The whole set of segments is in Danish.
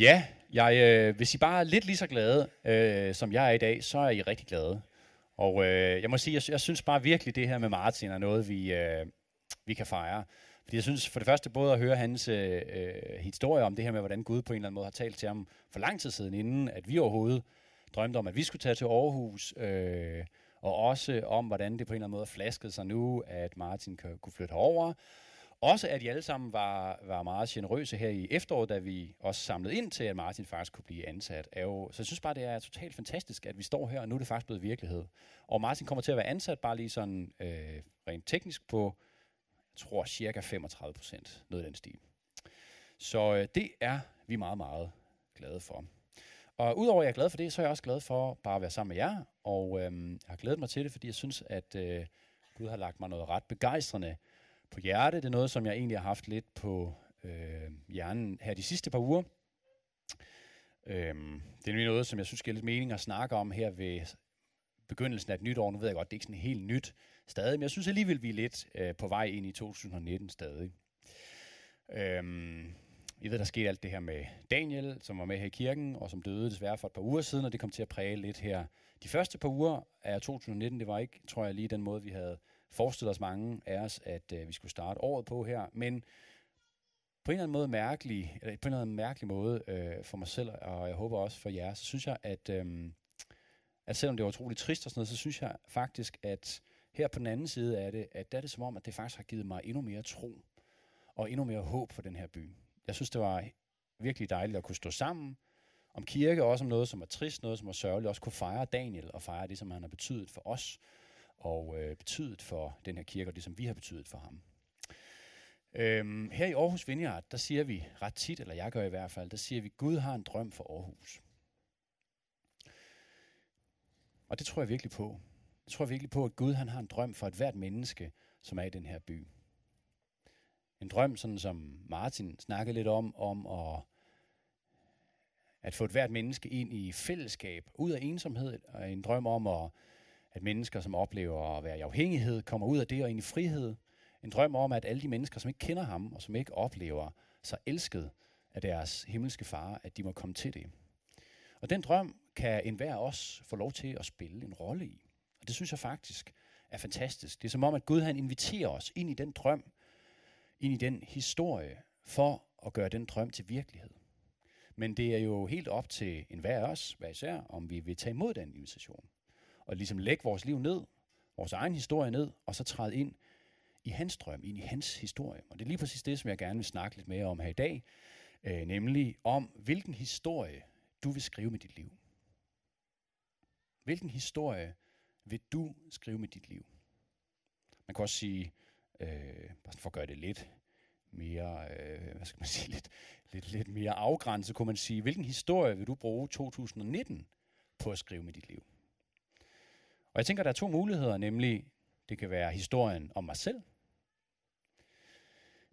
Ja, jeg, øh, hvis I bare er lidt lige så glade, øh, som jeg er i dag, så er I rigtig glade. Og øh, jeg må sige, jeg, jeg synes bare virkelig, det her med Martin er noget, vi, øh, vi kan fejre. Fordi jeg synes for det første både at høre hans øh, øh historie om det her med, hvordan Gud på en eller anden måde har talt til ham for lang tid siden, inden at vi overhovedet drømte om, at vi skulle tage til Aarhus, øh, og også om, hvordan det på en eller anden måde flaskede sig nu, at Martin kunne flytte over. Også at I alle sammen var, var meget generøse her i efteråret, da vi også samlede ind til, at Martin faktisk kunne blive ansat. Er jo, så jeg synes bare, det er totalt fantastisk, at vi står her, og nu er det faktisk blevet virkelighed. Og Martin kommer til at være ansat bare lige sådan øh, rent teknisk på, jeg tror, cirka 35 procent, noget af den stil. Så øh, det er vi meget, meget glade for. Og udover at jeg er glad for det, så er jeg også glad for bare at være sammen med jer. Og øh, jeg har glædet mig til det, fordi jeg synes, at øh, Gud har lagt mig noget ret begejstrende på hjerte. Det er noget, som jeg egentlig har haft lidt på øh, hjernen her de sidste par uger. Øhm, det er nemlig noget, som jeg synes giver lidt mening at snakke om her ved begyndelsen af et nyt år. Nu ved jeg godt, det er ikke sådan helt nyt stadig, men jeg synes alligevel, vi er lidt øh, på vej ind i 2019 stadig. Øhm, jeg ved, der skete alt det her med Daniel, som var med her i kirken, og som døde desværre for et par uger siden, og det kom til at præge lidt her. De første par uger af 2019, det var ikke, tror jeg, lige den måde, vi havde forestillet os mange af os, at øh, vi skulle starte året på her. Men på en eller anden måde mærkelig, eller på en eller anden mærkelig måde øh, for mig selv, og jeg håber også for jer, så synes jeg, at, øh, at selvom det var utroligt trist og sådan noget, så synes jeg faktisk, at her på den anden side af det, at der er det som om, at det faktisk har givet mig endnu mere tro og endnu mere håb for den her by. Jeg synes, det var virkelig dejligt at kunne stå sammen om kirke, også om noget, som var trist, noget, som var sørgeligt, også kunne fejre Daniel og fejre det, som han har betydet for os, og øh, betydet for den her kirke, og det som vi har betydet for ham. Øhm, her i Aarhus Vineyard, der siger vi ret tit, eller jeg gør i hvert fald, der siger vi, Gud har en drøm for Aarhus. Og det tror jeg virkelig på. Jeg tror virkelig på, at Gud han har en drøm for et hvert menneske, som er i den her by. En drøm, sådan som Martin snakkede lidt om, om at, at få et hvert menneske ind i fællesskab, ud af ensomhed, og en drøm om at at mennesker, som oplever at være i afhængighed, kommer ud af det og ind i frihed. En drøm om, at alle de mennesker, som ikke kender ham, og som ikke oplever sig elsket af deres himmelske far, at de må komme til det. Og den drøm kan enhver også få lov til at spille en rolle i. Og det synes jeg faktisk er fantastisk. Det er som om, at Gud han inviterer os ind i den drøm, ind i den historie, for at gøre den drøm til virkelighed. Men det er jo helt op til enhver af os, hver især, om vi vil tage imod den invitation og ligesom lægge vores liv ned, vores egen historie ned, og så træde ind i hans drøm, ind i hans historie. Og det er lige præcis det, som jeg gerne vil snakke lidt mere om her i dag, øh, nemlig om, hvilken historie du vil skrive med dit liv. Hvilken historie vil du skrive med dit liv? Man kan også sige, øh, bare for at gøre det lidt mere, øh, hvad skal man sige, lidt, lidt, lidt mere afgrænset, kunne man sige, hvilken historie vil du bruge 2019 på at skrive med dit liv? Og jeg tænker, der er to muligheder, nemlig det kan være historien om mig selv,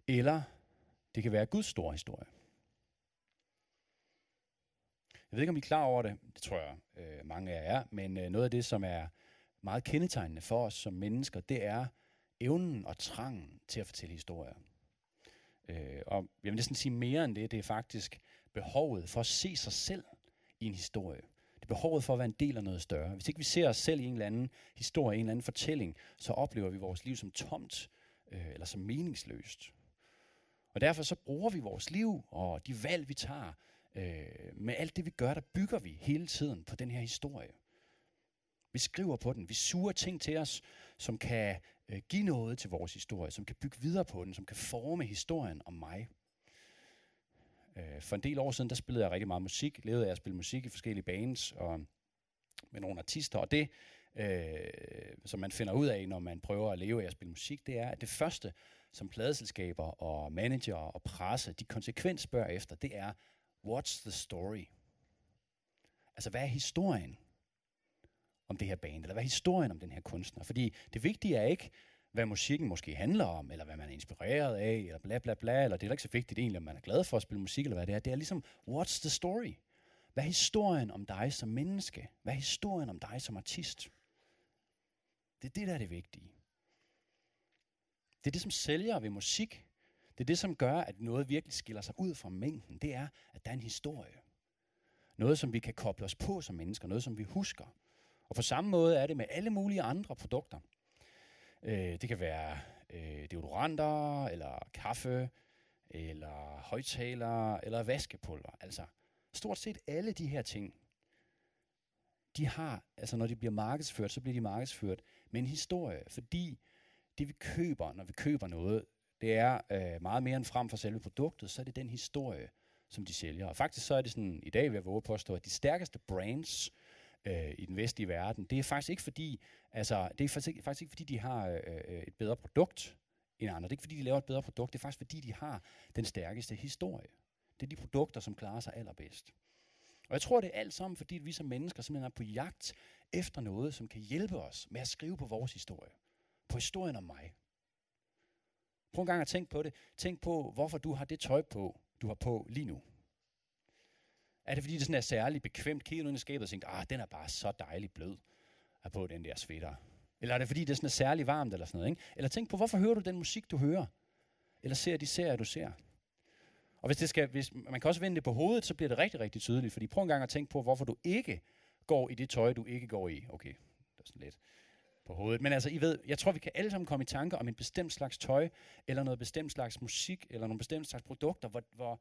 eller det kan være Guds store historie. Jeg ved ikke, om I er klar over det. Det tror jeg, øh, mange af jer er. Men øh, noget af det, som er meget kendetegnende for os som mennesker, det er evnen og trangen til at fortælle historier. Øh, og jeg vil næsten sige mere end det. Det er faktisk behovet for at se sig selv i en historie behovet for at være en del af noget større. Hvis ikke vi ser os selv i en eller anden historie, en eller anden fortælling, så oplever vi vores liv som tomt øh, eller som meningsløst. Og derfor så bruger vi vores liv og de valg, vi tager, øh, med alt det, vi gør, der bygger vi hele tiden på den her historie. Vi skriver på den, vi suger ting til os, som kan øh, give noget til vores historie, som kan bygge videre på den, som kan forme historien om mig. Øh, for en del år siden, der spillede jeg rigtig meget musik. Levede af at spille musik i forskellige bands og med nogle artister. Og det, øh, som man finder ud af, når man prøver at leve af at spille musik, det er, at det første, som pladeselskaber og manager og presse, de konsekvent spørger efter, det er, what's the story? Altså, hvad er historien om det her band? Eller hvad er historien om den her kunstner? Fordi det vigtige er ikke, hvad musikken måske handler om, eller hvad man er inspireret af, eller bla bla bla, eller det er ikke så vigtigt egentlig, om man er glad for at spille musik, eller hvad det er. Det er ligesom, what's the story? Hvad er historien om dig som menneske? Hvad er historien om dig som artist? Det er det, der er det vigtige. Det er det, som sælger ved musik. Det er det, som gør, at noget virkelig skiller sig ud fra mængden. Det er, at der er en historie. Noget, som vi kan koble os på som mennesker. Noget, som vi husker. Og på samme måde er det med alle mulige andre produkter. Øh, det kan være øh, deodoranter, eller kaffe, eller højtalere, eller vaskepulver. Altså, stort set alle de her ting, de har, altså når de bliver markedsført, så bliver de markedsført med en historie, fordi det vi køber, når vi køber noget, det er øh, meget mere end frem for selve produktet, så er det den historie, som de sælger. Og faktisk så er det sådan, i dag vil jeg våge påstå, at de stærkeste brands øh, Øh, i den vestlige verden, det er faktisk ikke fordi, altså, det er faktisk ikke, faktisk ikke fordi, de har øh, øh, et bedre produkt end andre. Det er ikke fordi, de laver et bedre produkt, det er faktisk fordi, de har den stærkeste historie. Det er de produkter, som klarer sig allerbedst. Og jeg tror, det er alt sammen, fordi vi som mennesker simpelthen er på jagt efter noget, som kan hjælpe os med at skrive på vores historie. På historien om mig. Prøv en gang at tænke på det. Tænk på, hvorfor du har det tøj på, du har på lige nu. Er det fordi, det sådan er særligt bekvemt? Kigger du ind i skabet og tænker, ah, den er bare så dejlig blød at på den der sweater. Eller er det fordi, det er sådan er særligt varmt eller sådan noget? Ikke? Eller tænk på, hvorfor hører du den musik, du hører? Eller ser de serier, du ser? Og hvis, det skal, hvis man kan også vende det på hovedet, så bliver det rigtig, rigtig tydeligt. Fordi prøv en gang at tænke på, hvorfor du ikke går i det tøj, du ikke går i. Okay, det er sådan lidt på hovedet. Men altså, I ved, jeg tror, vi kan alle sammen komme i tanker om en bestemt slags tøj, eller noget bestemt slags musik, eller nogle bestemt slags produkter, hvor, hvor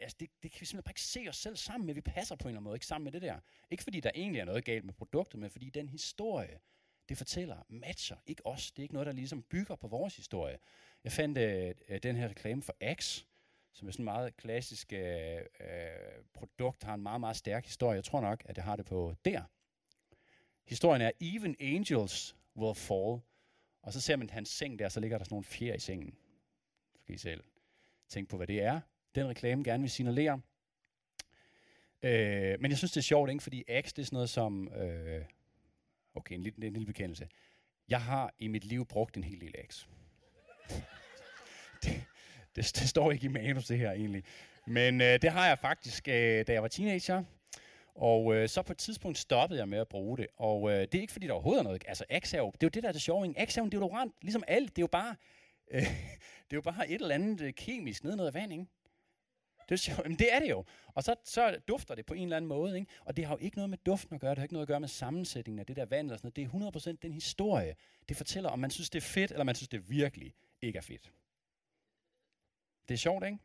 altså det, det kan vi simpelthen bare ikke se os selv sammen med. Vi passer på en eller anden måde ikke sammen med det der. Ikke fordi der egentlig er noget galt med produktet, men fordi den historie, det fortæller, matcher ikke os. Det er ikke noget, der ligesom bygger på vores historie. Jeg fandt øh, øh den her reklame for Axe, som er sådan en meget klassisk øh, øh produkt, har en meget, meget stærk historie. Jeg tror nok, at det har det på der. Historien er, even angels will fall. Og så ser man hans seng der, så ligger der sådan nogle fjer i sengen. Så kan I selv tænke på, hvad det er. Den reklame gerne vil signalere. Øh, men jeg synes, det er sjovt, ikke? fordi Axe, det er sådan noget som... Øh, okay, en lille, en lille bekendelse. Jeg har i mit liv brugt en hel del Axe. det, det, det står ikke i manus, det her egentlig. Men øh, det har jeg faktisk, øh, da jeg var teenager. Og øh, så på et tidspunkt stoppede jeg med at bruge det. Og øh, det er ikke fordi, der overhovedet er noget. Altså, Axe er jo, det er jo det, der er det sjove. Axe er jo en deodorant, ligesom alt. Det er jo bare, øh, det er jo bare et eller andet øh, kemisk nede noget vand, ikke? Det er, sjovt. Jamen, det er det jo. Og så, så dufter det på en eller anden måde. Ikke? Og det har jo ikke noget med duften at gøre. Det har ikke noget at gøre med sammensætningen af det der vand. Eller sådan noget. Det er 100% den historie. Det fortæller, om man synes, det er fedt, eller man synes, det virkelig ikke er fedt. Det er sjovt, ikke?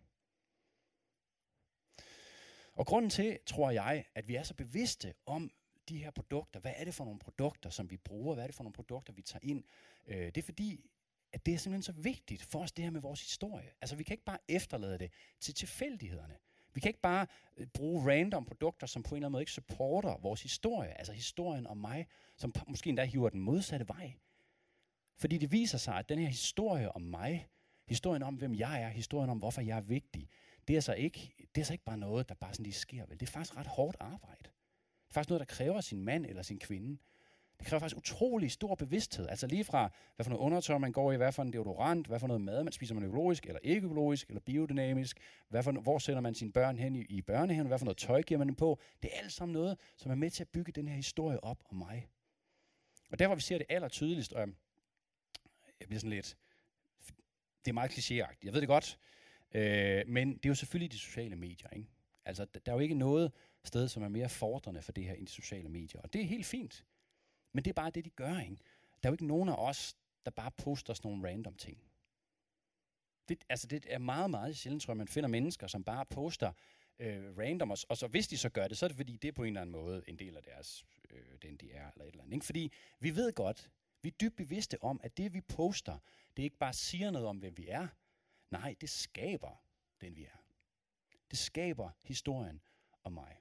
Og grunden til, tror jeg, at vi er så bevidste om de her produkter, hvad er det for nogle produkter, som vi bruger, hvad er det for nogle produkter, vi tager ind, øh, det er fordi, at det er simpelthen så vigtigt for os, det her med vores historie. Altså, vi kan ikke bare efterlade det til tilfældighederne. Vi kan ikke bare øh, bruge random produkter, som på en eller anden måde ikke supporter vores historie, altså historien om mig, som måske endda hiver den modsatte vej. Fordi det viser sig, at den her historie om mig, historien om, hvem jeg er, historien om, hvorfor jeg er vigtig, det er så ikke, det er så ikke bare noget, der bare sådan lige sker. Vel? Det er faktisk ret hårdt arbejde. Det er faktisk noget, der kræver sin mand eller sin kvinde. Det kræver faktisk utrolig stor bevidsthed. Altså lige fra, hvad for noget undertøj man går i, hvad for en deodorant, hvad for noget mad man spiser man økologisk, eller ikke økologisk, eller biodynamisk, hvad for, hvor sender man sine børn hen i, i børnehaven, hvad for noget tøj giver man dem på. Det er alt sammen noget, som er med til at bygge den her historie op om mig. Og der, hvor vi ser det aller tydeligst, og øh, jeg bliver sådan lidt, det er meget klichéagtigt, jeg ved det godt, øh, men det er jo selvfølgelig de sociale medier. Ikke? Altså, der er jo ikke noget sted, som er mere fordrende for det her end de sociale medier. Og det er helt fint. Men det er bare det, de gør, ikke? Der er jo ikke nogen af os, der bare poster sådan nogle random ting. Det, altså det er meget, meget sjældent, tror jeg, man finder mennesker, som bare poster øh, random, og, og så hvis de så gør det, så er det fordi, det er på en eller anden måde en del af deres, øh, den de er, eller et eller andet. Ikke? Fordi vi ved godt, vi er dybt bevidste om, at det vi poster, det ikke bare siger noget om, hvem vi er. Nej, det skaber den vi er. Det skaber historien om mig.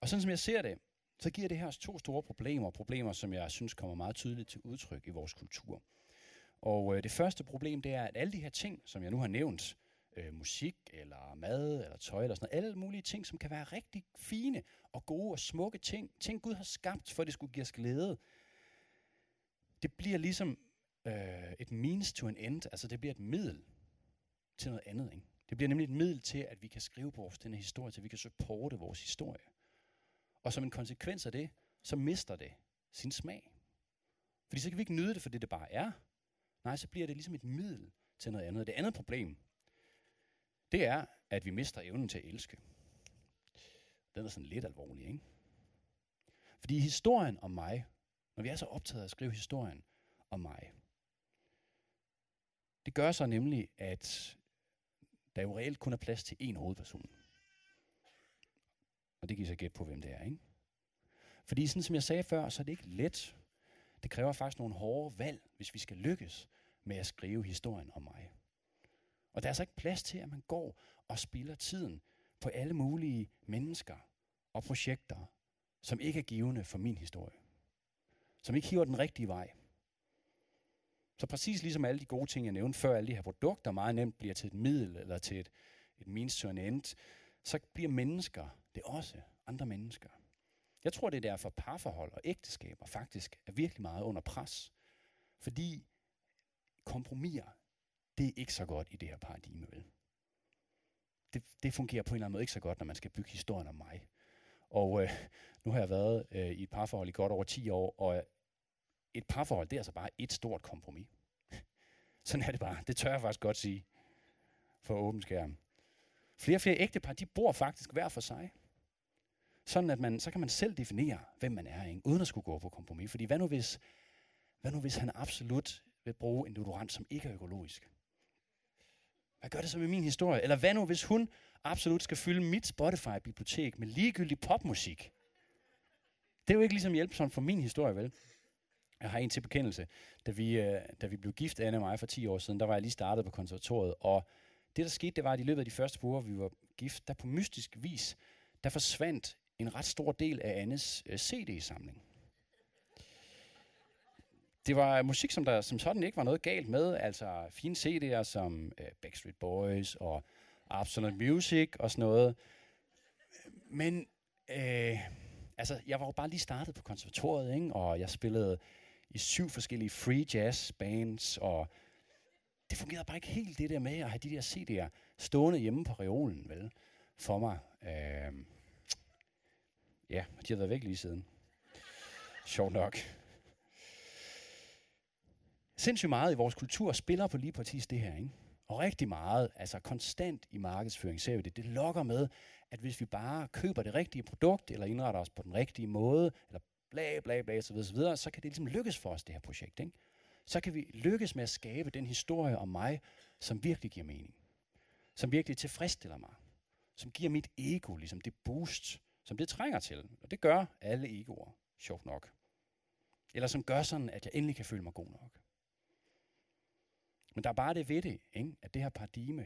Og sådan som jeg ser det, så giver det her os to store problemer, problemer, som jeg synes kommer meget tydeligt til udtryk i vores kultur. Og øh, det første problem, det er, at alle de her ting, som jeg nu har nævnt, øh, musik, eller mad, eller tøj, eller sådan noget, alle mulige ting, som kan være rigtig fine og gode og smukke ting, ting Gud har skabt, for at det skulle give os glæde, det bliver ligesom øh, et means to an end, altså det bliver et middel til noget andet. Ikke? Det bliver nemlig et middel til, at vi kan skrive på vores denne historie, til at vi kan supporte vores historie. Og som en konsekvens af det, så mister det sin smag. Fordi så kan vi ikke nyde det for det, det bare er. Nej, så bliver det ligesom et middel til noget andet. Det andet problem, det er, at vi mister evnen til at elske. Den er sådan lidt alvorlig, ikke? Fordi historien om mig, når vi er så optaget af at skrive historien om mig, det gør så nemlig, at der jo reelt kun er plads til én hovedperson. Og det giver sig gæt på, hvem det er, ikke? Fordi sådan som jeg sagde før, så er det ikke let. Det kræver faktisk nogle hårde valg, hvis vi skal lykkes med at skrive historien om mig. Og der er altså ikke plads til, at man går og spilder tiden på alle mulige mennesker og projekter, som ikke er givende for min historie. Som ikke hiver den rigtige vej. Så præcis ligesom alle de gode ting, jeg nævnte før, alle de her produkter meget nemt bliver til et middel eller til et, et means to an end, så bliver mennesker det også andre mennesker. Jeg tror, det er derfor parforhold og ægteskaber faktisk er virkelig meget under pres. Fordi kompromiser, det er ikke så godt i det her paradigme, vel? Det, det fungerer på en eller anden måde ikke så godt, når man skal bygge historien om mig. Og øh, nu har jeg været øh, i et parforhold i godt over 10 år, og et parforhold, det er altså bare et stort kompromis. Sådan er det bare. Det tør jeg faktisk godt sige for åben skærm. Flere og flere ægtepar, de bor faktisk hver for sig. Sådan at man, så kan man selv definere, hvem man er, ikke? uden at skulle gå på kompromis. Fordi hvad nu, hvis, hvad nu hvis han absolut vil bruge en deodorant, som ikke er økologisk? Hvad gør det så med min historie? Eller hvad nu, hvis hun absolut skal fylde mit Spotify-bibliotek med ligegyldig popmusik? Det er jo ikke ligesom hjælpsomt for min historie, vel? Jeg har en til bekendelse. Da vi, øh, da vi blev gift, Anne og mig, for 10 år siden, der var jeg lige startet på konservatoriet, og det, der skete, det var, at i løbet af de første par uger, vi var gift, der på mystisk vis, der forsvandt en ret stor del af Annes øh, CD-samling. Det var musik, som der som sådan ikke var noget galt med, altså fine CD'er som øh, Backstreet Boys og Absolute Music og sådan noget. Men øh, altså, jeg var jo bare lige startet på konservatoriet, ikke? og jeg spillede i syv forskellige free jazz bands, og det fungerede bare ikke helt det der med at have de der CD'er stående hjemme på reolen, vel, for mig. Øh, ja, de har været væk lige siden. Sjovt nok. Sindssygt meget i vores kultur spiller på lige præcis det her, ikke? Og rigtig meget, altså konstant i markedsføring ser vi det. Det lokker med, at hvis vi bare køber det rigtige produkt, eller indretter os på den rigtige måde, eller bla bla bla, så videre, så, videre, så kan det ligesom lykkes for os, det her projekt. Ikke? Så kan vi lykkes med at skabe den historie om mig, som virkelig giver mening. Som virkelig tilfredsstiller mig. Som giver mit ego ligesom det boost, som det trænger til. Og det gør alle egoer, sjovt nok. Eller som gør sådan, at jeg endelig kan føle mig god nok. Men der er bare det ved det, ikke? at det her paradigme,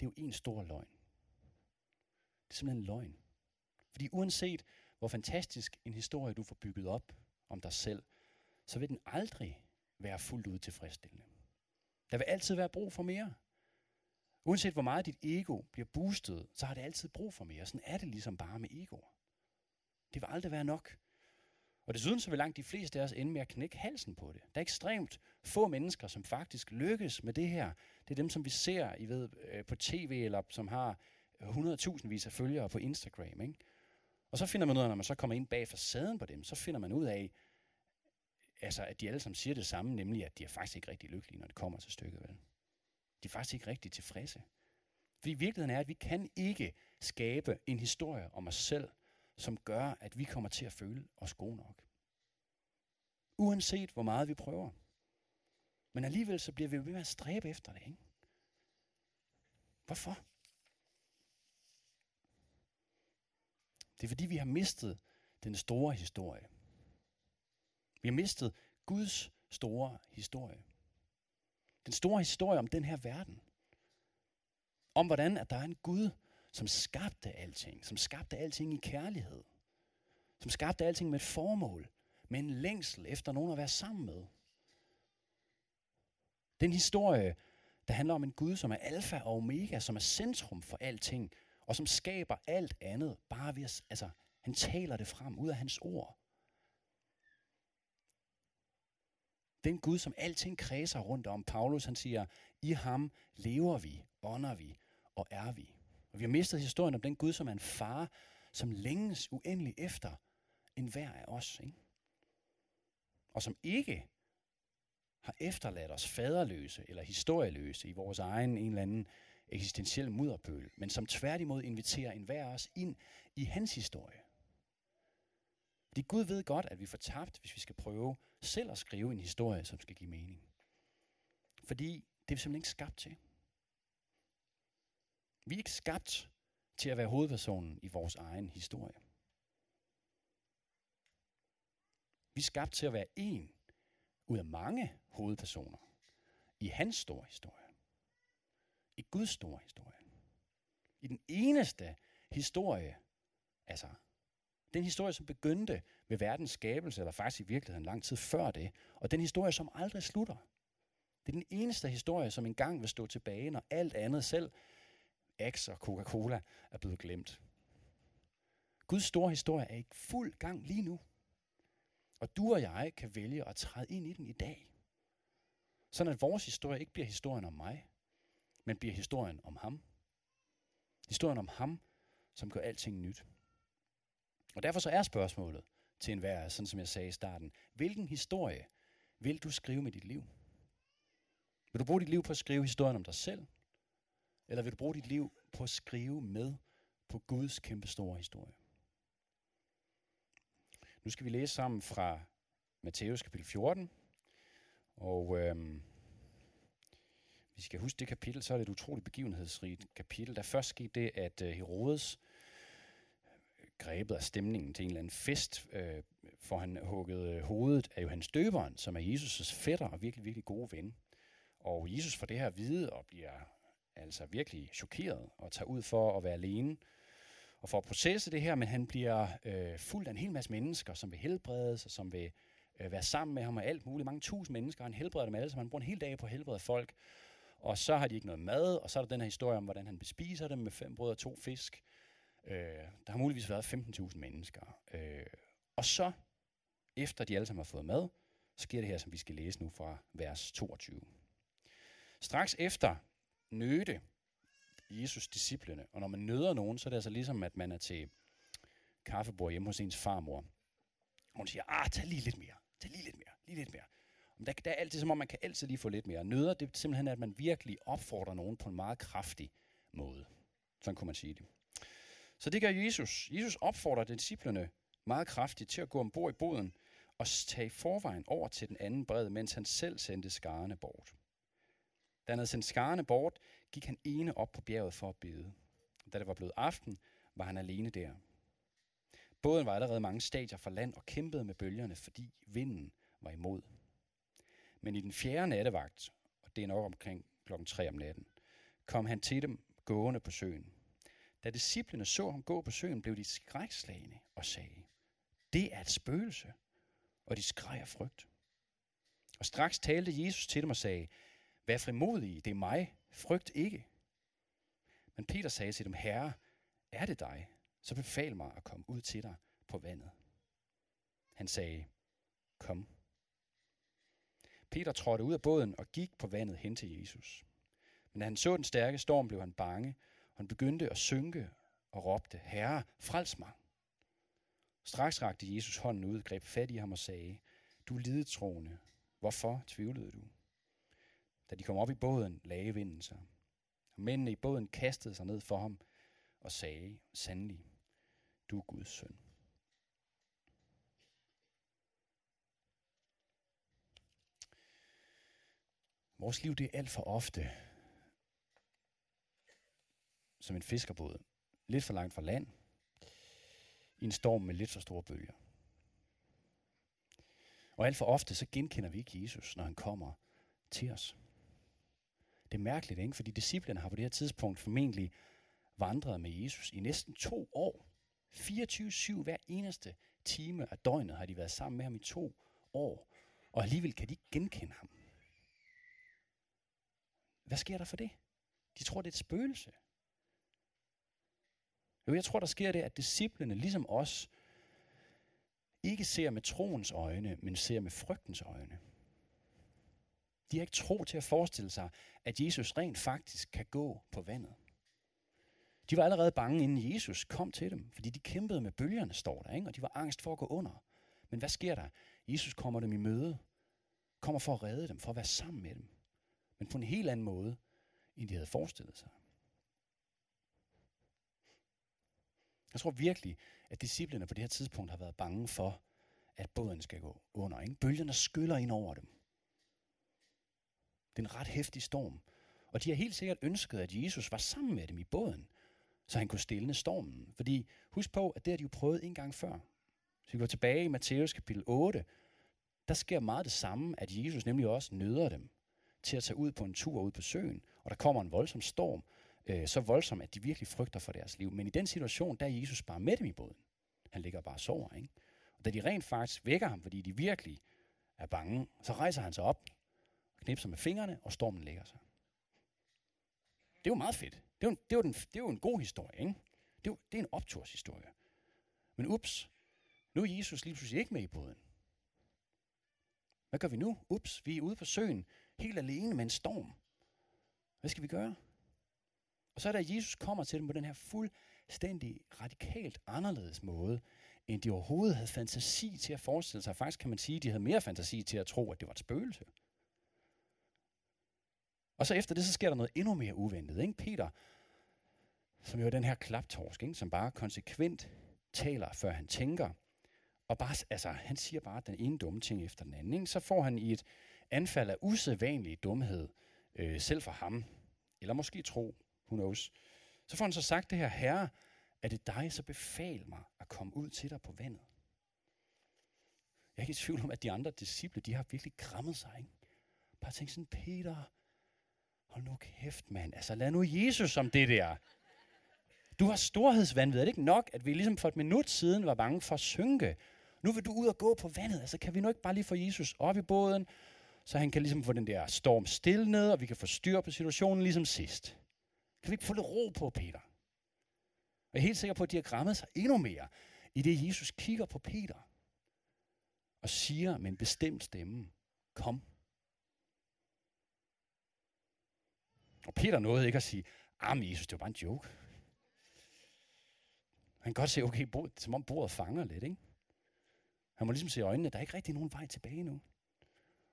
det er jo en stor løgn. Det er simpelthen en løgn. Fordi uanset hvor fantastisk en historie du får bygget op om dig selv, så vil den aldrig være fuldt ud tilfredsstillende. Der vil altid være brug for mere. Uanset hvor meget dit ego bliver boostet, så har det altid brug for mere. Sådan er det ligesom bare med egoer. Det vil aldrig være nok. Og desuden så vil langt de fleste af os ende med at knække halsen på det. Der er ekstremt få mennesker, som faktisk lykkes med det her. Det er dem, som vi ser I ved, øh, på tv, eller som har 100.000 vis af følgere på Instagram. Ikke? Og så finder man ud af, når man så kommer ind bag facaden på dem, så finder man ud af, altså, at de alle sammen siger det samme, nemlig at de er faktisk ikke rigtig lykkelige, når det kommer til stykket. Vel? De er faktisk ikke rigtig tilfredse. Fordi virkeligheden er, at vi kan ikke skabe en historie om os selv, som gør, at vi kommer til at føle os gode nok. Uanset hvor meget vi prøver. Men alligevel så bliver vi ved med at stræbe efter det, ikke? Hvorfor? Det er fordi, vi har mistet den store historie. Vi har mistet Guds store historie. Den store historie om den her verden. Om hvordan at der er en Gud, som skabte alting. Som skabte alting i kærlighed. Som skabte alting med et formål. Med en længsel efter nogen at være sammen med. Den historie, der handler om en Gud, som er alfa og omega, som er centrum for alting, og som skaber alt andet, bare ved at, altså, han taler det frem ud af hans ord. Den Gud, som alting kredser rundt om. Paulus han siger, i ham lever vi, ånder vi og er vi. Og vi har mistet historien om den Gud, som er en far, som længes uendelig efter en hver af os. Ikke? Og som ikke har efterladt os faderløse eller historieløse i vores egen en eller anden eksistentiel mudderpøl, men som tværtimod inviterer enhver af os ind i hans historie. Fordi Gud ved godt, at vi får tabt, hvis vi skal prøve selv at skrive en historie, som skal give mening. Fordi det er vi simpelthen ikke skabt til. Vi er ikke skabt til at være hovedpersonen i vores egen historie. Vi er skabt til at være en ud af mange hovedpersoner i hans store historie. I Guds store historie. I den eneste historie, altså den historie, som begyndte med verdens skabelse, eller faktisk i virkeligheden lang tid før det, og den historie, som aldrig slutter. Det er den eneste historie, som engang vil stå tilbage, når alt andet selv, X og Coca-Cola, er blevet glemt. Guds store historie er i fuld gang lige nu. Og du og jeg kan vælge at træde ind i den i dag. Sådan at vores historie ikke bliver historien om mig, men bliver historien om ham. Historien om ham, som gør alting nyt. Og derfor så er spørgsmålet til enhver, sådan som jeg sagde i starten, hvilken historie vil du skrive med dit liv? Vil du bruge dit liv på at skrive historien om dig selv? Eller vil du bruge dit liv på at skrive med på Guds kæmpe store historie? Nu skal vi læse sammen fra Matthæus kapitel 14. Og øhm, vi skal huske det kapitel, så er det et utroligt begivenhedsrigt kapitel. Der først skete det, at øh, Herodes grebet af stemningen til en eller anden fest, øh, for han hugget øh, hovedet af Johannes Døberen, som er Jesus' fætter og virkelig, virkelig gode ven. Og Jesus får det her at vide og bliver altså virkelig chokeret og tager ud for at være alene og for at processe det her, men han bliver øh, fuldt af en hel masse mennesker, som vil helbredes og som vil øh, være sammen med ham og alt muligt. Mange tusind mennesker, han helbreder dem alle, så han bruger en hel dag på at helbrede folk. Og så har de ikke noget mad, og så er der den her historie om, hvordan han bespiser dem med fem brød og to fisk. Øh, der har muligvis været 15.000 mennesker. Øh, og så, efter de alle sammen har fået mad, sker det her, som vi skal læse nu fra vers 22. Straks efter nøde Jesus disciplene, og når man nøder nogen, så er det altså ligesom, at man er til kaffebord hjemme hos ens farmor. Hun siger, ah, tag lige lidt mere, tag lige lidt mere, lige lidt mere. Men der, der er altid som om, man kan altid lige få lidt mere. Nøder, det er simpelthen, at man virkelig opfordrer nogen på en meget kraftig måde. Sådan kunne man sige det. Så det gør Jesus. Jesus opfordrer disciplerne meget kraftigt til at gå ombord i båden og tage forvejen over til den anden bred, mens han selv sendte skarne bort. Da han havde sendt skarne bort, gik han ene op på bjerget for at bede. Da det var blevet aften, var han alene der. Båden var allerede mange stadier fra land og kæmpede med bølgerne, fordi vinden var imod. Men i den fjerde nattevagt, og det er nok omkring klokken 3 om natten, kom han til dem gående på søen. Da disciplene så ham gå på søen, blev de skrækslagende og sagde, det er et spøgelse, og de skreg af frygt. Og straks talte Jesus til dem og sagde, vær frimodige, det er mig, frygt ikke. Men Peter sagde til dem, herre, er det dig, så befal mig at komme ud til dig på vandet. Han sagde, kom. Peter trådte ud af båden og gik på vandet hen til Jesus. Men da han så den stærke storm, blev han bange, han begyndte at synke og råbte, Herre, frels mig. Straks rakte Jesus hånden ud, greb fat i ham og sagde, Du lidetroende, hvorfor tvivlede du? Da de kom op i båden, lagde vinden sig. Og mændene i båden kastede sig ned for ham og sagde, sandelig, du er Guds søn. Vores liv det er alt for ofte som en fiskerbåd. Lidt for langt fra land. I en storm med lidt for store bølger. Og alt for ofte så genkender vi ikke Jesus, når han kommer til os. Det er mærkeligt, ikke? fordi disciplerne har på det her tidspunkt formentlig vandret med Jesus i næsten to år. 24-7 hver eneste time af døgnet har de været sammen med ham i to år. Og alligevel kan de ikke genkende ham. Hvad sker der for det? De tror, det er et spøgelse. Jo, jeg tror, der sker det, at disciplene, ligesom os, ikke ser med troens øjne, men ser med frygtens øjne. De har ikke tro til at forestille sig, at Jesus rent faktisk kan gå på vandet. De var allerede bange, inden Jesus kom til dem, fordi de kæmpede med bølgerne, står der, ikke? og de var angst for at gå under. Men hvad sker der? Jesus kommer dem i møde, kommer for at redde dem, for at være sammen med dem. Men på en helt anden måde, end de havde forestillet sig. Jeg tror virkelig, at disciplene på det her tidspunkt har været bange for, at båden skal gå under. Ikke? Bølgerne skyller ind over dem. Det er en ret hæftig storm. Og de har helt sikkert ønsket, at Jesus var sammen med dem i båden, så han kunne stille stormen. Fordi husk på, at det har de jo prøvet en gang før. Så vi går tilbage i Matthæus kapitel 8. Der sker meget det samme, at Jesus nemlig også nøder dem til at tage ud på en tur ud på søen. Og der kommer en voldsom storm, øh, så voldsomt, at de virkelig frygter for deres liv. Men i den situation, der er Jesus bare med dem i båden. Han ligger bare og sover. Ikke? Og da de rent faktisk vækker ham, fordi de virkelig er bange, så rejser han sig op, knipser med fingrene, og stormen lægger sig. Det er jo meget fedt. Det er jo, det er jo, den, det er jo en god historie, ikke? Det er, jo, det er en opturshistorie. Men ups, nu er Jesus lige pludselig ikke med i båden. Hvad gør vi nu? Ups, vi er ude på søen, helt alene med en storm. Hvad skal vi gøre? Og så er der, at Jesus kommer til dem på den her fuldstændig radikalt anderledes måde, end de overhovedet havde fantasi til at forestille sig. Faktisk kan man sige, at de havde mere fantasi til at tro, at det var et spøgelse. Og så efter det, så sker der noget endnu mere uventet. Ikke? Peter, som jo er den her klaptorsk, ikke? som bare konsekvent taler, før han tænker. Og bare, altså, han siger bare den ene dumme ting efter den anden. Ikke? Så får han i et anfald af usædvanlig dumhed, øh, selv for ham, eller måske tro, who knows, så får han så sagt det her, herre, er det dig, så befal mig at komme ud til dig på vandet. Jeg er ikke i tvivl om, at de andre disciple, de har virkelig krammet sig. Ikke? Bare tænk sådan, Peter, hold nu kæft, mand. Altså, lad nu Jesus om det der. Du har storhedsvandvid. Er det ikke nok, at vi ligesom for et minut siden var bange for at synke? Nu vil du ud og gå på vandet. Altså, kan vi nu ikke bare lige få Jesus op i båden, så han kan ligesom få den der storm stille ned, og vi kan få styr på situationen ligesom sidst? Kan vi ikke få lidt ro på, Peter? jeg er helt sikker på, at de har græmmet sig endnu mere, i det Jesus kigger på Peter og siger med en bestemt stemme, kom. Og Peter nåede ikke at sige, ah, Jesus, det var bare en joke. Han kan godt se, okay, bordet, som om bordet fanger lidt, ikke? Han må ligesom se i øjnene, der er ikke rigtig nogen vej tilbage nu.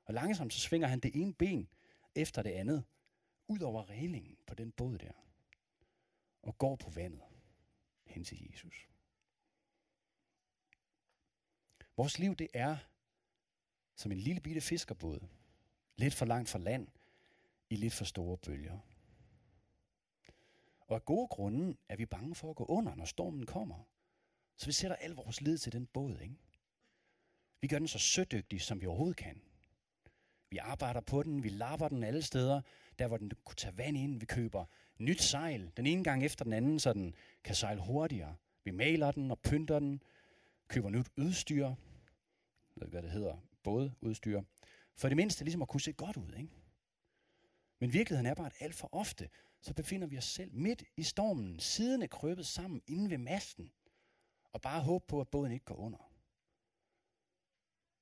Og langsomt så svinger han det ene ben efter det andet, ud over reglingen på den båd der, og går på vandet hen til Jesus. Vores liv, det er som en lille bitte fiskerbåd, lidt for langt fra land, i lidt for store bølger. Og af gode grunde er vi bange for at gå under, når stormen kommer. Så vi sætter al vores lid til den båd, ikke? Vi gør den så sødygtig, som vi overhovedet kan. Vi arbejder på den, vi lapper den alle steder, der hvor den kunne tage vand ind. Vi køber nyt sejl, den ene gang efter den anden, så den kan sejle hurtigere. Vi maler den og pynter den, køber nyt udstyr, jeg ved hvad det hedder, både udstyr, for det mindste ligesom at kunne se godt ud. Ikke? Men virkeligheden er bare, at alt for ofte, så befinder vi os selv midt i stormen, sidene krøbet sammen inde ved masten, og bare håbe på, at båden ikke går under.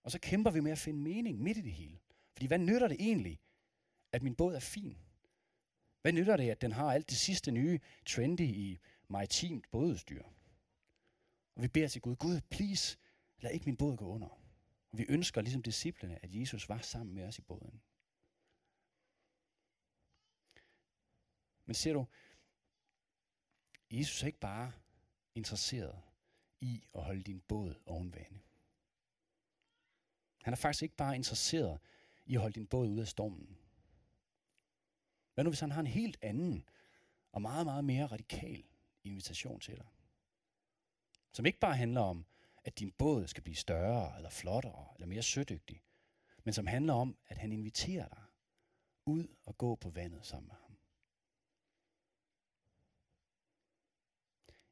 Og så kæmper vi med at finde mening midt i det hele. Fordi hvad nytter det egentlig, at min båd er fin? Hvad nytter det, at den har alt det sidste nye trendy i maritimt bådestyr? Og vi beder til Gud, Gud, please, lad ikke min båd gå under. Og vi ønsker ligesom disciplene, at Jesus var sammen med os i båden. Men ser du, Jesus er ikke bare interesseret i at holde din båd ovenvande. Han er faktisk ikke bare interesseret i at holde din båd ud af stormen. Hvad nu hvis han har en helt anden og meget, meget mere radikal invitation til dig? Som ikke bare handler om, at din båd skal blive større, eller flottere, eller mere sødygtig, men som handler om, at han inviterer dig ud og gå på vandet sammen med ham.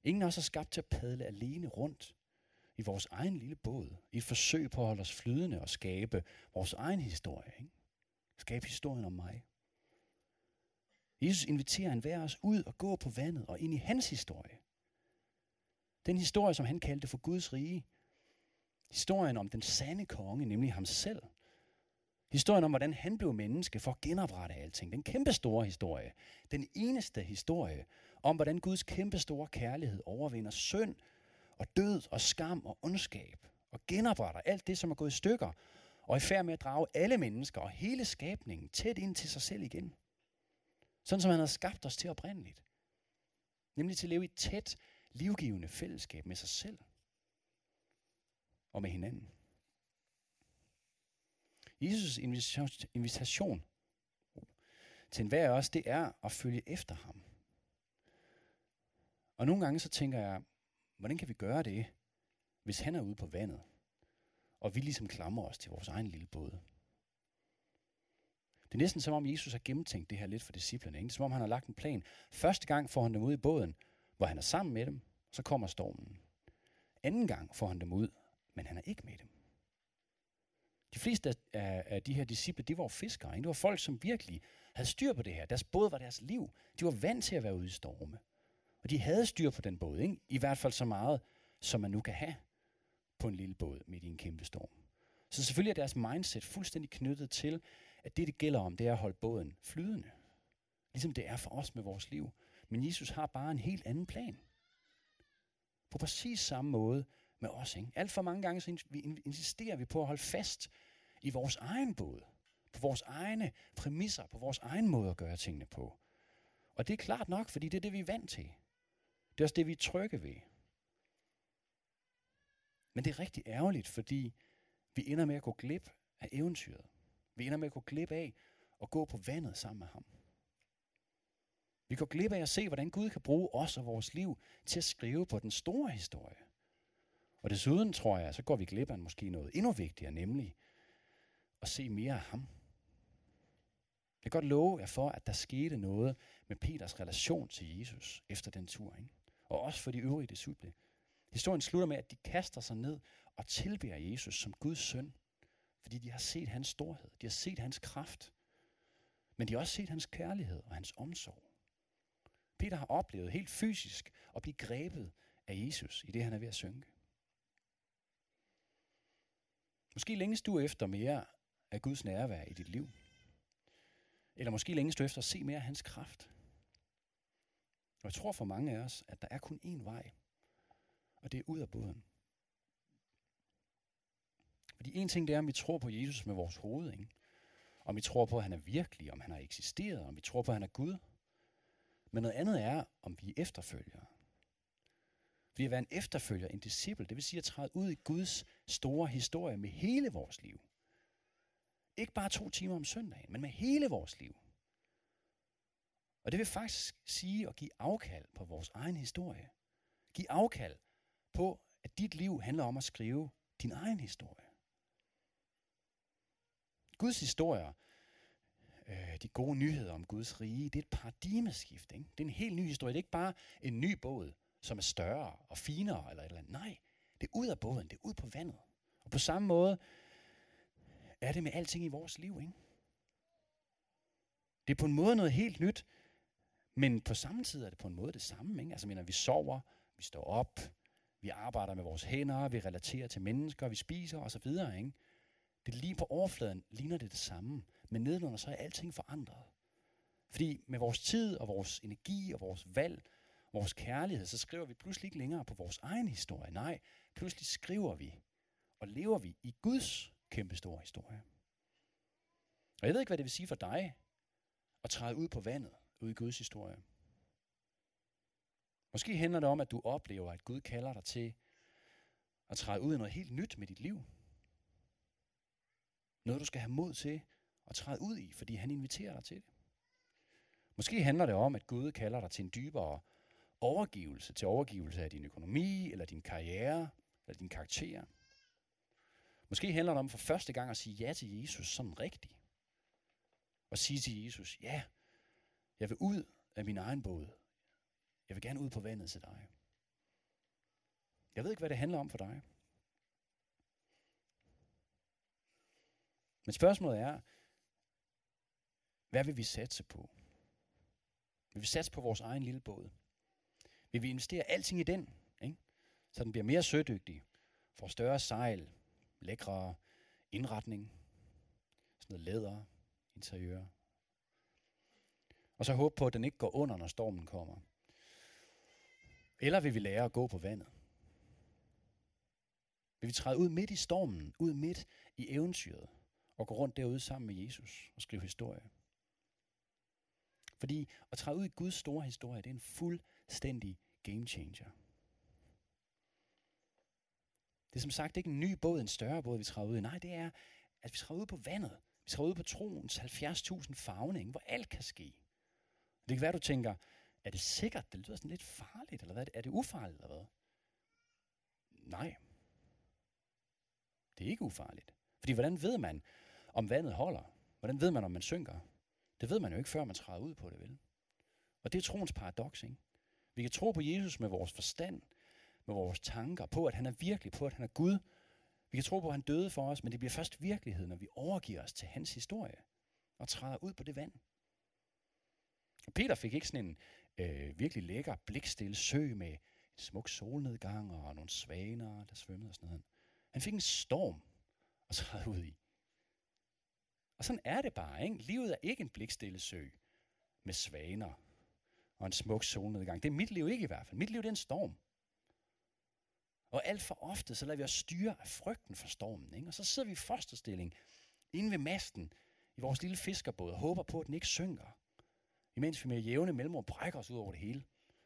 Ingen af os er skabt til at padle alene rundt i vores egen lille båd, i et forsøg på at holde os flydende og skabe vores egen historie. Ikke? Skabe historien om mig. Jesus inviterer en hver os ud og gå på vandet og ind i hans historie. Den historie, som han kaldte for Guds rige. Historien om den sande konge, nemlig ham selv. Historien om, hvordan han blev menneske for at genoprette alting. Den kæmpe store historie. Den eneste historie om, hvordan Guds kæmpe store kærlighed overvinder synd og død og skam og ondskab og genopretter alt det, som er gået i stykker, og er i færd med at drage alle mennesker og hele skabningen tæt ind til sig selv igen. Sådan som han har skabt os til oprindeligt. Nemlig til at leve i et tæt, livgivende fællesskab med sig selv og med hinanden. Jesus' invitation til enhver af os, det er at følge efter ham. Og nogle gange så tænker jeg, hvordan kan vi gøre det, hvis han er ude på vandet, og vi ligesom klamrer os til vores egen lille båd? Det er næsten som om Jesus har gennemtænkt det her lidt for disciplerne. Ikke? Som om han har lagt en plan. Første gang får han dem ud i båden, hvor han er sammen med dem, så kommer stormen. Anden gang får han dem ud, men han er ikke med dem. De fleste af, af de her disciple, de var fiskere. Ikke? Det var folk, som virkelig havde styr på det her. Deres båd var deres liv. De var vant til at være ude i storme. Og de havde styr på den båd. Ikke? I hvert fald så meget, som man nu kan have på en lille båd midt i en kæmpe storm. Så selvfølgelig er deres mindset fuldstændig knyttet til, at det, det gælder om, det er at holde båden flydende. Ligesom det er for os med vores liv. Men Jesus har bare en helt anden plan. På præcis samme måde med os. Ikke? Alt for mange gange så insisterer vi på at holde fast i vores egen båd. På vores egne præmisser, på vores egen måde at gøre tingene på. Og det er klart nok, fordi det er det, vi er vant til. Det er også det, vi er trygge ved. Men det er rigtig ærgerligt, fordi vi ender med at gå glip af eventyret. Vi ender med at gå glip af og gå på vandet sammen med ham. Vi går glip af at se, hvordan Gud kan bruge os og vores liv til at skrive på den store historie. Og desuden tror jeg, så går vi glip af måske noget endnu vigtigere, nemlig at se mere af ham. Jeg kan godt love jer for, at der skete noget med Peters relation til Jesus efter den tur. Ikke? Og også for de øvrige disciple. Historien slutter med, at de kaster sig ned og tilbeder Jesus som Guds søn. Fordi de har set hans storhed. De har set hans kraft. Men de har også set hans kærlighed og hans omsorg. Peter har oplevet helt fysisk at blive grebet af Jesus i det, han er ved at synke. Måske længes du efter mere af Guds nærvær i dit liv. Eller måske længes du efter at se mere af hans kraft. Og jeg tror for mange af os, at der er kun én vej. Og det er ud af båden. Fordi en ting det er, om vi tror på Jesus med vores hoved. Ikke? Om vi tror på, at han er virkelig, om han har eksisteret, om vi tror på, at han er Gud. Men noget andet er, om vi er efterfølgere. Fordi at være en efterfølger, en disciple, det vil sige at træde ud i Guds store historie med hele vores liv. Ikke bare to timer om søndagen, men med hele vores liv. Og det vil faktisk sige at give afkald på vores egen historie. Giv afkald på, at dit liv handler om at skrive din egen historie. Guds historier, øh, de gode nyheder om Guds rige, det er et paradigmeskift. Ikke? Det er en helt ny historie. Det er ikke bare en ny båd, som er større og finere eller et eller andet. Nej, det er ud af båden, det er ud på vandet. Og på samme måde er det med alting i vores liv. Ikke? Det er på en måde noget helt nyt, men på samme tid er det på en måde det samme. Ikke? Altså, mener, vi sover, vi står op, vi arbejder med vores hænder, vi relaterer til mennesker, vi spiser osv. Ikke? Det lige på overfladen ligner det det samme, men nedenunder så er alting forandret. Fordi med vores tid og vores energi og vores valg, vores kærlighed, så skriver vi pludselig ikke længere på vores egen historie. Nej, pludselig skriver vi og lever vi i Guds kæmpe store historie. Og jeg ved ikke, hvad det vil sige for dig at træde ud på vandet, ud i Guds historie. Måske handler det om, at du oplever, at Gud kalder dig til at træde ud i noget helt nyt med dit liv. Noget, du skal have mod til at træde ud i, fordi han inviterer dig til det. Måske handler det om, at Gud kalder dig til en dybere overgivelse, til overgivelse af din økonomi, eller din karriere, eller din karakter. Måske handler det om for første gang at sige ja til Jesus som rigtig. Og sige til Jesus, ja, jeg vil ud af min egen båd. Jeg vil gerne ud på vandet til dig. Jeg ved ikke, hvad det handler om for dig. Men spørgsmålet er, hvad vil vi satse på? Vil vi satse på vores egen lille båd? Vil vi investere alting i den, ikke? så den bliver mere sødygtig, får større sejl, lækre indretning, sådan noget læder, interiør. Og så håbe på, at den ikke går under, når stormen kommer. Eller vil vi lære at gå på vandet? Vil vi træde ud midt i stormen, ud midt i eventyret, og gå rundt derude sammen med Jesus og skrive historie? Fordi at træde ud i Guds store historie, det er en fuldstændig game changer. Det er som sagt ikke en ny båd, en større båd, vi træder ud i. Nej, det er, at vi træder ud på vandet. Vi træder ud på troens 70.000 favning, hvor alt kan ske. Det kan være, du tænker, er det sikkert? Det lyder sådan lidt farligt, eller hvad? Er det ufarligt, eller hvad? Nej. Det er ikke ufarligt. Fordi hvordan ved man, om vandet holder? Hvordan ved man, om man synker? Det ved man jo ikke, før man træder ud på det, vel? Og det er troens paradoks, ikke? Vi kan tro på Jesus med vores forstand, med vores tanker, på at han er virkelig, på at han er Gud. Vi kan tro på, at han døde for os, men det bliver først virkelighed, når vi overgiver os til hans historie og træder ud på det vand. Peter fik ikke sådan en øh, virkelig lækker, blikstille sø med en smuk solnedgang og nogle svaner, der svømmede og sådan noget. Han fik en storm at træde ud i. Og sådan er det bare, ikke? Livet er ikke en blikstille sø med svaner og en smuk solnedgang. Det er mit liv ikke i hvert fald. Mit liv det er en storm. Og alt for ofte, så lader vi os styre af frygten for stormen. Ikke? Og så sidder vi i fosterstilling inde ved masten i vores lille fiskerbåd og håber på, at den ikke synker. Imens vi med jævne mellemrum brækker os ud over det hele.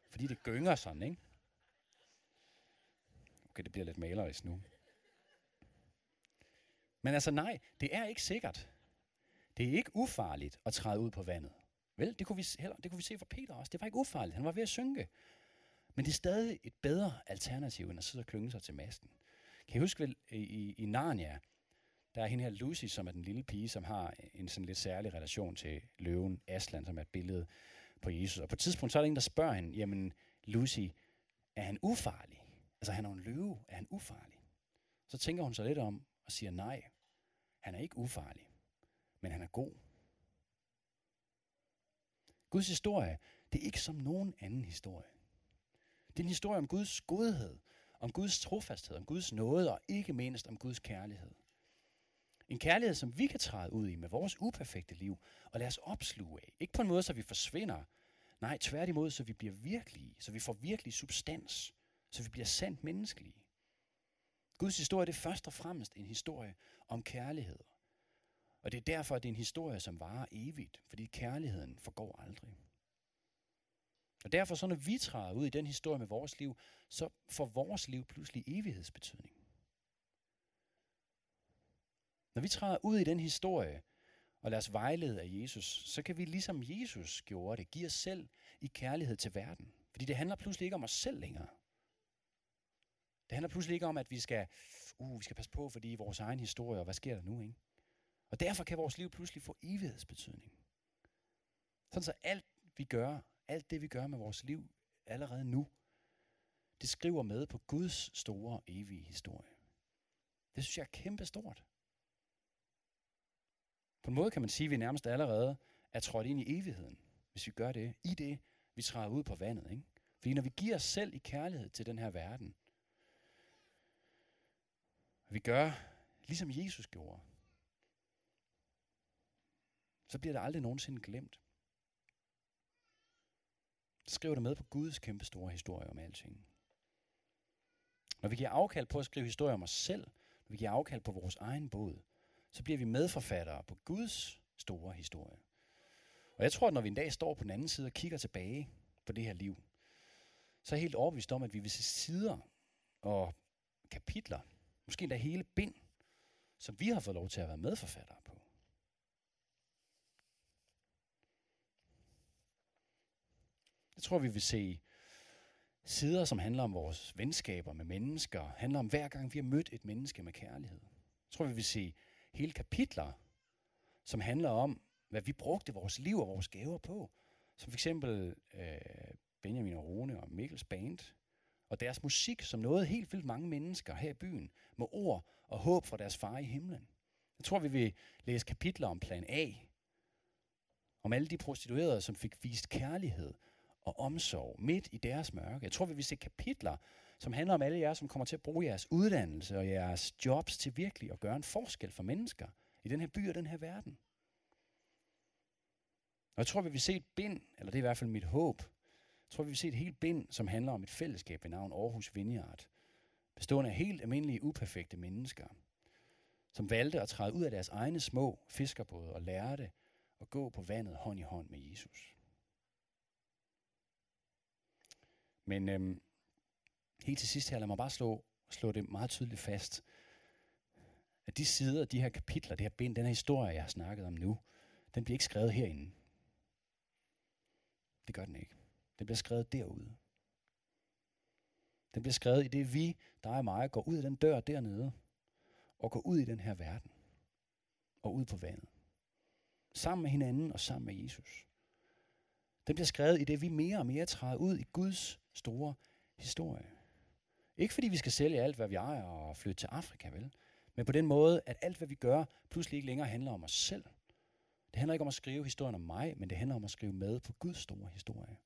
Fordi det gynger sådan, ikke? Okay, det bliver lidt malerisk nu. Men altså nej, det er ikke sikkert. Det er ikke ufarligt at træde ud på vandet. Vel, det kunne vi, heller, det kunne vi se fra Peter også. Det var ikke ufarligt. Han var ved at synke. Men det er stadig et bedre alternativ, end at sidde og klynge sig til masten. Kan I huske vel, i, i Narnia, der er hende her Lucy, som er den lille pige, som har en sådan lidt særlig relation til løven Aslan, som er et billede på Jesus. Og på et tidspunkt, så er der en, der spørger hende, jamen Lucy, er han ufarlig? Altså han er en løve, er han ufarlig? Så tænker hun sig lidt om og siger, nej, han er ikke ufarlig, men han er god. Guds historie, det er ikke som nogen anden historie. Det er en historie om Guds godhed, om Guds trofasthed, om Guds nåde og ikke mindst om Guds kærlighed. En kærlighed, som vi kan træde ud i med vores uperfekte liv og lade os opsluge af. Ikke på en måde, så vi forsvinder. Nej, tværtimod, så vi bliver virkelige, så vi får virkelig substans, så vi bliver sandt menneskelige. Guds historie det er først og fremmest en historie om kærlighed. Og det er derfor, at det er en historie, som varer evigt, fordi kærligheden forgår aldrig. Og derfor, så når vi træder ud i den historie med vores liv, så får vores liv pludselig evighedsbetydning. Når vi træder ud i den historie, og lader os vejlede af Jesus, så kan vi ligesom Jesus gjorde det, give os selv i kærlighed til verden. Fordi det handler pludselig ikke om os selv længere. Det handler pludselig ikke om, at vi skal, uh, vi skal passe på, fordi vores egen historie, og hvad sker der nu, ikke? Og derfor kan vores liv pludselig få evighedsbetydning. Sådan så alt vi gør, alt det vi gør med vores liv allerede nu, det skriver med på Guds store, evige historie. Det synes jeg er kæmpe stort. På en måde kan man sige, at vi nærmest allerede er trådt ind i evigheden, hvis vi gør det, i det, vi træder ud på vandet. Ikke? Fordi når vi giver os selv i kærlighed til den her verden, vi gør, ligesom Jesus gjorde, så bliver det aldrig nogensinde glemt. Skriv skriver det med på Guds kæmpe store historie om alting. Når vi giver afkald på at skrive historier om os selv, når vi giver afkald på vores egen båd, så bliver vi medforfattere på Guds store historie. Og jeg tror, at når vi en dag står på den anden side og kigger tilbage på det her liv, så er jeg helt overbevist om, at vi vil se sider og kapitler, måske endda hele bind, som vi har fået lov til at være medforfattere på. Jeg tror, vi vil se sider, som handler om vores venskaber med mennesker, handler om hver gang vi har mødt et menneske med kærlighed. Jeg tror, vi vil se hele kapitler, som handler om, hvad vi brugte vores liv og vores gaver på. Som for eksempel øh, Benjamin og Rune og Mikkels band, og deres musik, som nåede helt vildt mange mennesker her i byen, med ord og håb fra deres far i himlen. Jeg tror, vi vil læse kapitler om plan A, om alle de prostituerede, som fik vist kærlighed og omsorg midt i deres mørke. Jeg tror, vi vil se kapitler, som handler om alle jer, som kommer til at bruge jeres uddannelse og jeres jobs til virkelig at gøre en forskel for mennesker i den her by og den her verden. Og jeg tror, vi vil se et bind, eller det er i hvert fald mit håb, jeg tror, vi vil se et helt bind, som handler om et fællesskab ved navn Aarhus Vineyard, bestående af helt almindelige, uperfekte mennesker, som valgte at træde ud af deres egne små fiskerbåde og lærte at gå på vandet hånd i hånd med Jesus. Men øhm, helt til sidst her, lad mig bare slå, slå det meget tydeligt fast, at de sider, de her kapitler, det her bind, den her historie, jeg har snakket om nu, den bliver ikke skrevet herinde. Det gør den ikke. Den bliver skrevet derude. Den bliver skrevet i det vi, dig og mig, går ud af den dør dernede, og går ud i den her verden, og ud på vandet. Sammen med hinanden og sammen med Jesus. Den bliver skrevet i det, vi mere og mere træder ud i Guds store historie. Ikke fordi vi skal sælge alt, hvad vi ejer og flytte til Afrika, vel? Men på den måde, at alt, hvad vi gør, pludselig ikke længere handler om os selv. Det handler ikke om at skrive historien om mig, men det handler om at skrive med på Guds store historie.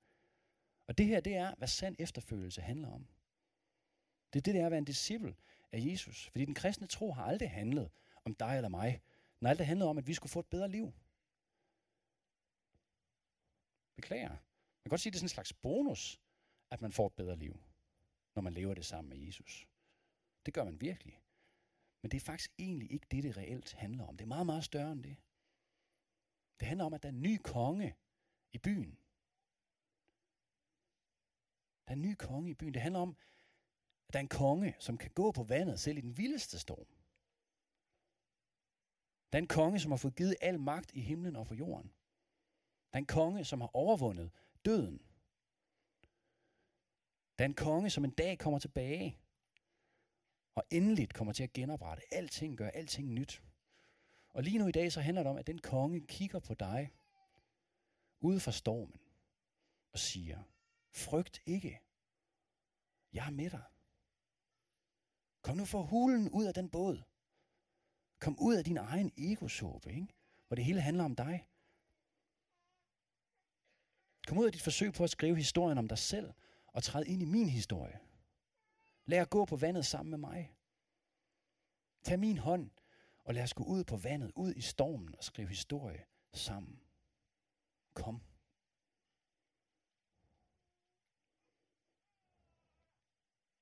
Og det her, det er, hvad sand efterfølgelse handler om. Det er det, det er at være en disciple af Jesus. Fordi den kristne tro har aldrig handlet om dig eller mig. Den har aldrig handlet om, at vi skulle få et bedre liv. Beklager. Man kan godt sige, at det er sådan en slags bonus, at man får et bedre liv, når man lever det sammen med Jesus. Det gør man virkelig. Men det er faktisk egentlig ikke det, det reelt handler om. Det er meget, meget større end det. Det handler om, at der er en ny konge i byen. Der er en ny konge i byen. Det handler om, at der er en konge, som kan gå på vandet selv i den vildeste storm. Der er en konge, som har fået givet al magt i himlen og på jorden. Der er en konge, som har overvundet døden. Der er en konge, som en dag kommer tilbage og endeligt kommer til at genoprette alting, gør alting nyt. Og lige nu i dag, så handler det om, at den konge kigger på dig ude fra stormen og siger, frygt ikke. Jeg er med dig. Kom nu for hulen ud af den båd. Kom ud af din egen egosåbe, ikke? hvor det hele handler om dig. Kom ud af dit forsøg på at skrive historien om dig selv og træd ind i min historie. Lad os gå på vandet sammen med mig. Tag min hånd og lad os gå ud på vandet, ud i stormen og skrive historie sammen. Kom.